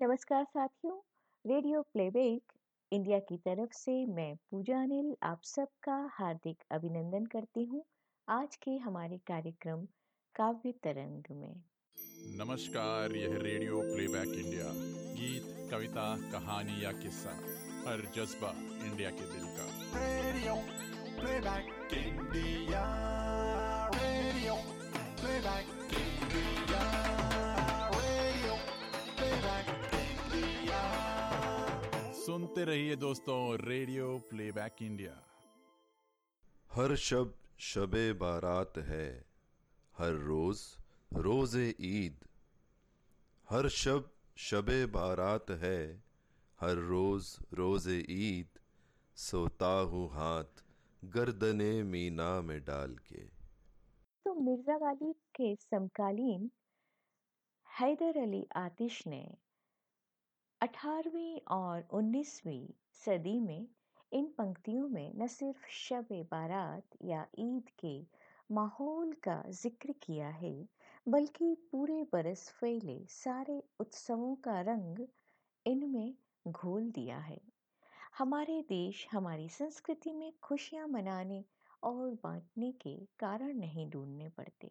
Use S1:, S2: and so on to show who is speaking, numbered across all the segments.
S1: नमस्कार साथियों। Radio playback India की तरफ़ से मैं पूजा अनिल आप सबका हार्दिक अभिनंदन करती हूँ आज के हमारे कार्यक्रम काव्य तरंग में।
S2: नमस्कार यह रेडियो प्लेबैक इंडिया गीत कविता कहानी या किस्सा हर जज्बा इंडिया के दिल का।
S3: Radio playback India radio playback India.
S2: सुनते रहिए दोस्तों रेडियो प्लेबैक इंडिया
S4: हर शब शबे बारात है। हर रोज रोज़े ईद। हर शब शबे बारात है। हर रोज रोज़े ईद। सोता हूँ हाथ गर्दने मीना में डाल के।
S1: तो मिर्ज़ा गालिब के समकालीन हैदर अली आतिश ने 18वीं और 19वीं सदी में इन पंक्तियों में न सिर्फ़ शब बारात या ईद के माहौल का ज़िक्र किया है, बल्कि पूरे बरस फैले सारे उत्सवों का रंग इनमें घोल दिया है। हमारे देश हमारी संस्कृति में खुशियाँ मनाने और बांटने के कारण नहीं ढूँढने पड़ते।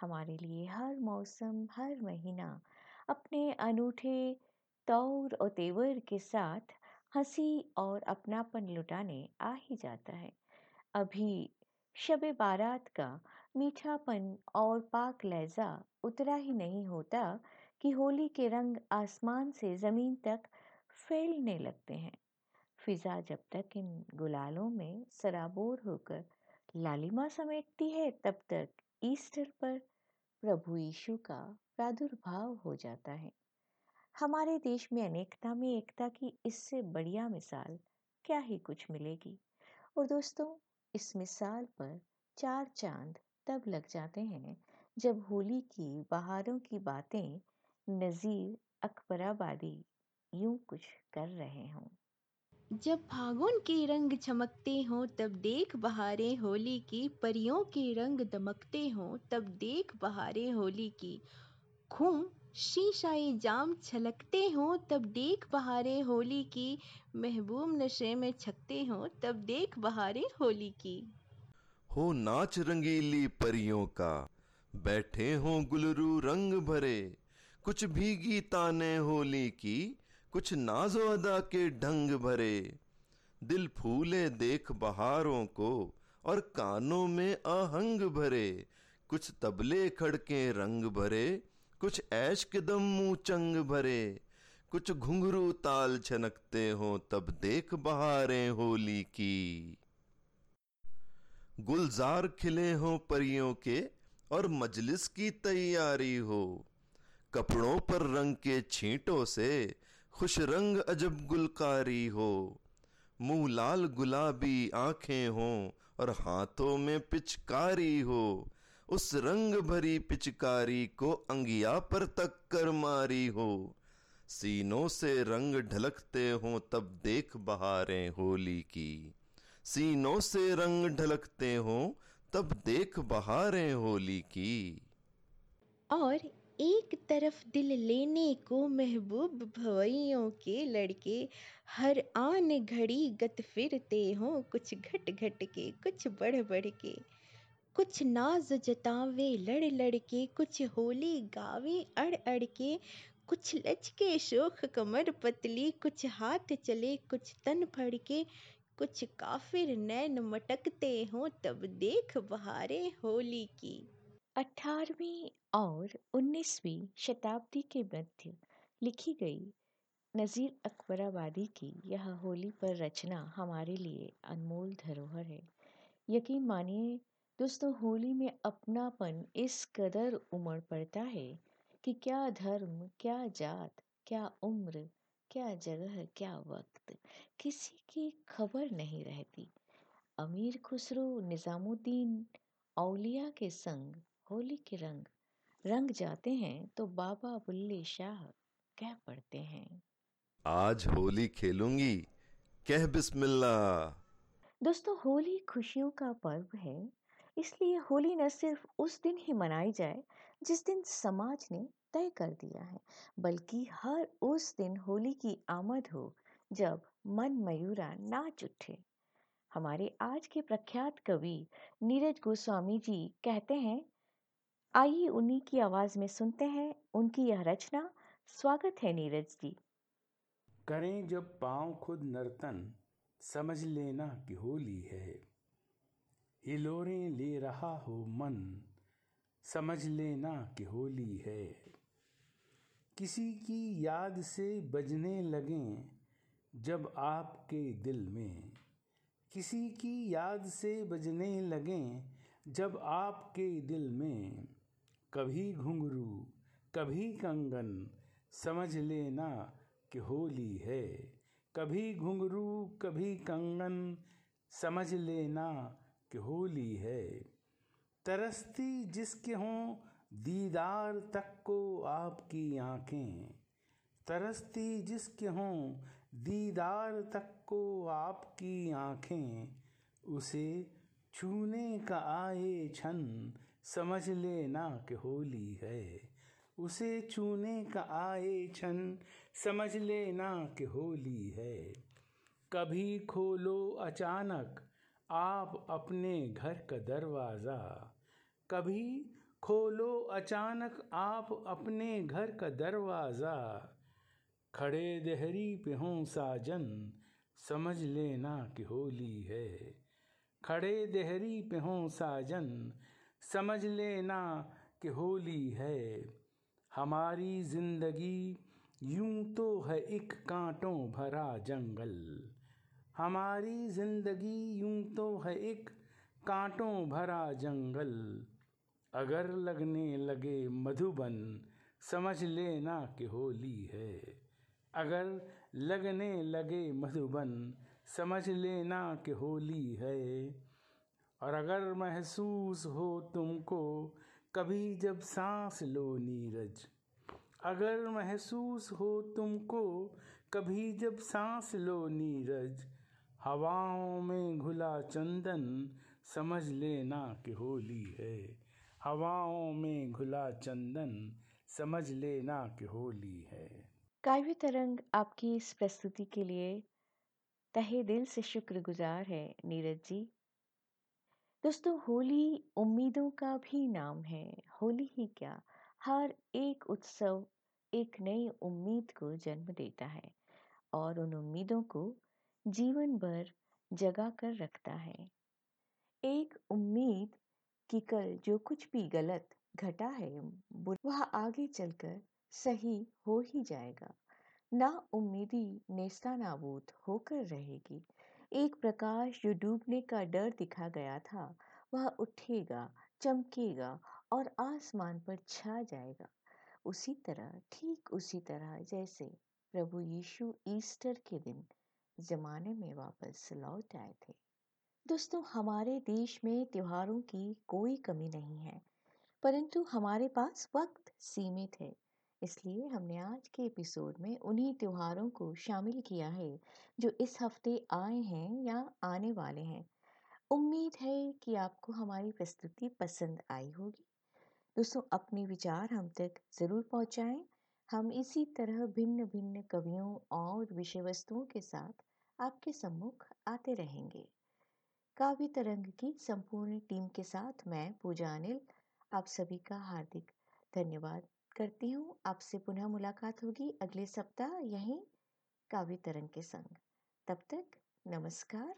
S1: हमारे लिए हर मौसम, हर महीना अपने अनूठे तौर और तेवर के साथ हँसी और अपनापन लुटाने आ ही जाता है। अभी शब बारात का मीठापन और पाक लहजा उतरा ही नहीं होता कि होली के रंग आसमान से ज़मीन तक फैलने लगते हैं। फिजा जब तक इन गुलालों में सराबोर होकर लालिमा समेटती है, तब तक ईस्टर पर प्रभु यीशु का प्रादुर्भाव हो जाता है। हमारे देश में अनेकता में एकता की इससे बढ़िया मिसाल क्या ही कुछ मिलेगी? और दोस्तों, इस मिसाल पर चार चाँद तब लग जाते हैं जब होली की बहारों की बातें नज़ीर अकबराबादी यूँ कुछ कर रहे हों।
S5: जब फागुन के रंग चमकते हों, तब देख बहारे होली की। परियों के रंग दमकते हों, तब देख बहारे होली की। खूम शीशाई जाम छलकते हों, तब देख बहारे होली की। महबूब नशे में छकते हों, तब देख बहारे होली की।
S4: हो नाच रंगीली परियों का, बैठे हों गुलरू रंग भरे। कुछ भीगी ताने होली की, कुछ नाजो अदा के ढंग भरे। दिल फूले देख बहारों को, और कानों में आहंग भरे। कुछ तबले खड़के रंग भरे कुछ ऐश के दम मुँह चंग भरे, कुछ घुंघरू ताल छनकते हो, तब देख बहारें होली की। गुलजार खिले हो परियों के, और मजलिस की तैयारी हो। कपड़ों पर रंग के छींटों से, खुश रंग अजब गुलकारी हो। मुँह लाल गुलाबी आँखें हों, और हाथों में पिचकारी हो। उस रंग भरी पिचकारी को अंगिया पर तक कर मारी हो। सीनों से रंग ढलकते हो तब देख बहारें होली की। सीनों से रंग ढलकते हो तब देख बहारें होली की।
S5: और एक तरफ़ दिल लेने को महबूब भवैयों के लड़के, हर आन घड़ी गत फिरते हों कुछ घट घट के, कुछ बढ़ बढ़ के। कुछ नाज जतावे, लड़ लड़ के कुछ होली गावे, अड़ अड़ के कुछ लचके शोख कमर पतली, कुछ हाथ चले, कुछ तन फड़ के कुछ काफिर नैन मटकते हों, तब देख बहारे होली की।
S1: 18वीं और 19वीं शताब्दी के मध्य लिखी गई नज़ीर अकबराबादी की यह होली पर रचना हमारे लिए अनमोल धरोहर है। यकीन मानिए दोस्तों होली में अपनापन इस कदर उमड़ पड़ता है कि क्या धर्म क्या जात क्या उम्र क्या जगह क्या वक्त किसी की खबर नहीं रहती। अमीर खुसरो निज़ामुद्दीन औलिया के संग होली के रंग रंग जाते हैं तो बाबा बुल्ले शाह कह पड़ते हैं।
S4: आज होली खेलूँगी कह बिस्मिल्लाह।
S1: दोस्तों होली खुशियों का पर्व है इसलिए होली न सिर्फ़ उस दिन ही मनाई जाए, जिस दिन समाज ने तय कर दिया है, बल्कि हर उस दिन होली की आमद हो, जब मन मयूरा नाच उठे। हमारे आज के प्रख्यात कवि नीरज गोस्वामी जी कहते हैं, आइए उन्हीं की आवाज़ में सुनते हैं, उनकी यह रचना। स्वागत है नीरज जी।
S6: करें जब पाँव खुद नर्तन, समझ लेना कि होली है। हिलोरें ले रहा हो मन, समझ लेना कि होली है। किसी की याद से बजने लगें जब आपके दिल में। किसी की याद से बजने लगें जब आपके दिल में। कभी घुंघरू, कभी कंगन, समझ लेना कि होली है। कभी घुंघरू, कभी कंगन, समझ लेना कि होली है। तरसती जिसके हों, दीदार तक को आपकी आँखें। तरसती जिसके हों, दीदार तक को आपकी आँखें। उसे छूने का आए क्षण समझ लेना कि होली है। उसे छूने का आए क्षण समझ लेना कि होली है। कभी खोलो अचानक आप अपने घर का दरवाज़ा कभी खोलो, अचानक आप अपने घर का दरवाज़ा। खड़े देहरी पे हों साजन समझ लेना कि होली है। खड़े देहरी पे हों साजन समझ लेना कि होली है। हमारी ज़िंदगी यूँ तो है एक कांटों भरा जंगल। हमारी ज़िंदगी यूँ तो है एक कांटों भरा जंगल। अगर लगने लगे मधुबन, समझ लेना कि होली है। अगर लगने लगे मधुबन, समझ लेना कि होली है। और अगर महसूस हो तुमको, कभी जब सांस लो नीरज। अगर महसूस हो तुमको, कभी जब सांस लो नीरज। हवाओं में घुला चंदन समझ लेना कि होली है। हवाओं में घुला चंदन समझ लेना कि होली है।
S1: काव्य तरंग आपकी इस प्रस्तुति के लिए तहे दिल से शुक्रगुजार है, नीरज जी। दोस्तों, होली उम्मीदों का भी नाम है। होली ही क्या? हर एक उत्सव एक नई उम्मीद को जन्म देता है और उन उम्मीदों को जीवन भर जगा कर रखता है। एक उम्मीद कि कल जो कुछ भी गलत घटा है वह आगे चलकर सही हो ही जाएगा। ना उम्मीदी नेस्ता नाबूद होकर रहेगी। एक प्रकाश जो डूबने का डर दिखा गया था, वह उठेगा, चमकेगा और आसमान पर छा जाएगा। उसी तरह, ठीक उसी तरह जैसे प्रभु यीशु ईस्टर के दिन जमाने में वापस लौट आए थे। दोस्तों, हमारे देश में त्योहारों की कोई कमी नहीं है, परंतु हमारे पास वक्त सीमित है, इसलिए हमने आज के एपिसोड में उन्हीं त्योहारों को शामिल किया है, जो इस हफ़्ते आए हैं या आने वाले हैं। उम्मीद है कि आपको हमारी प्रस्तुति पसंद आई होगी। दोस्तों, अपने विचार हम तक ज़रूर पहुंचाएँ हम इसी तरह भिन्न भिन्न कवियों और विषय वस्तुओं के साथ आपके सम्मुख आते रहेंगे। काव्य तरंग की संपूर्ण टीम के साथ मैं पूजा अनिल आप सभी का हार्दिक धन्यवाद करती हूँ। आपसे पुनः मुलाकात होगी अगले सप्ताह यहीं काव्य तरंग के संग। तब तक नमस्कार।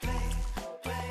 S1: play, play.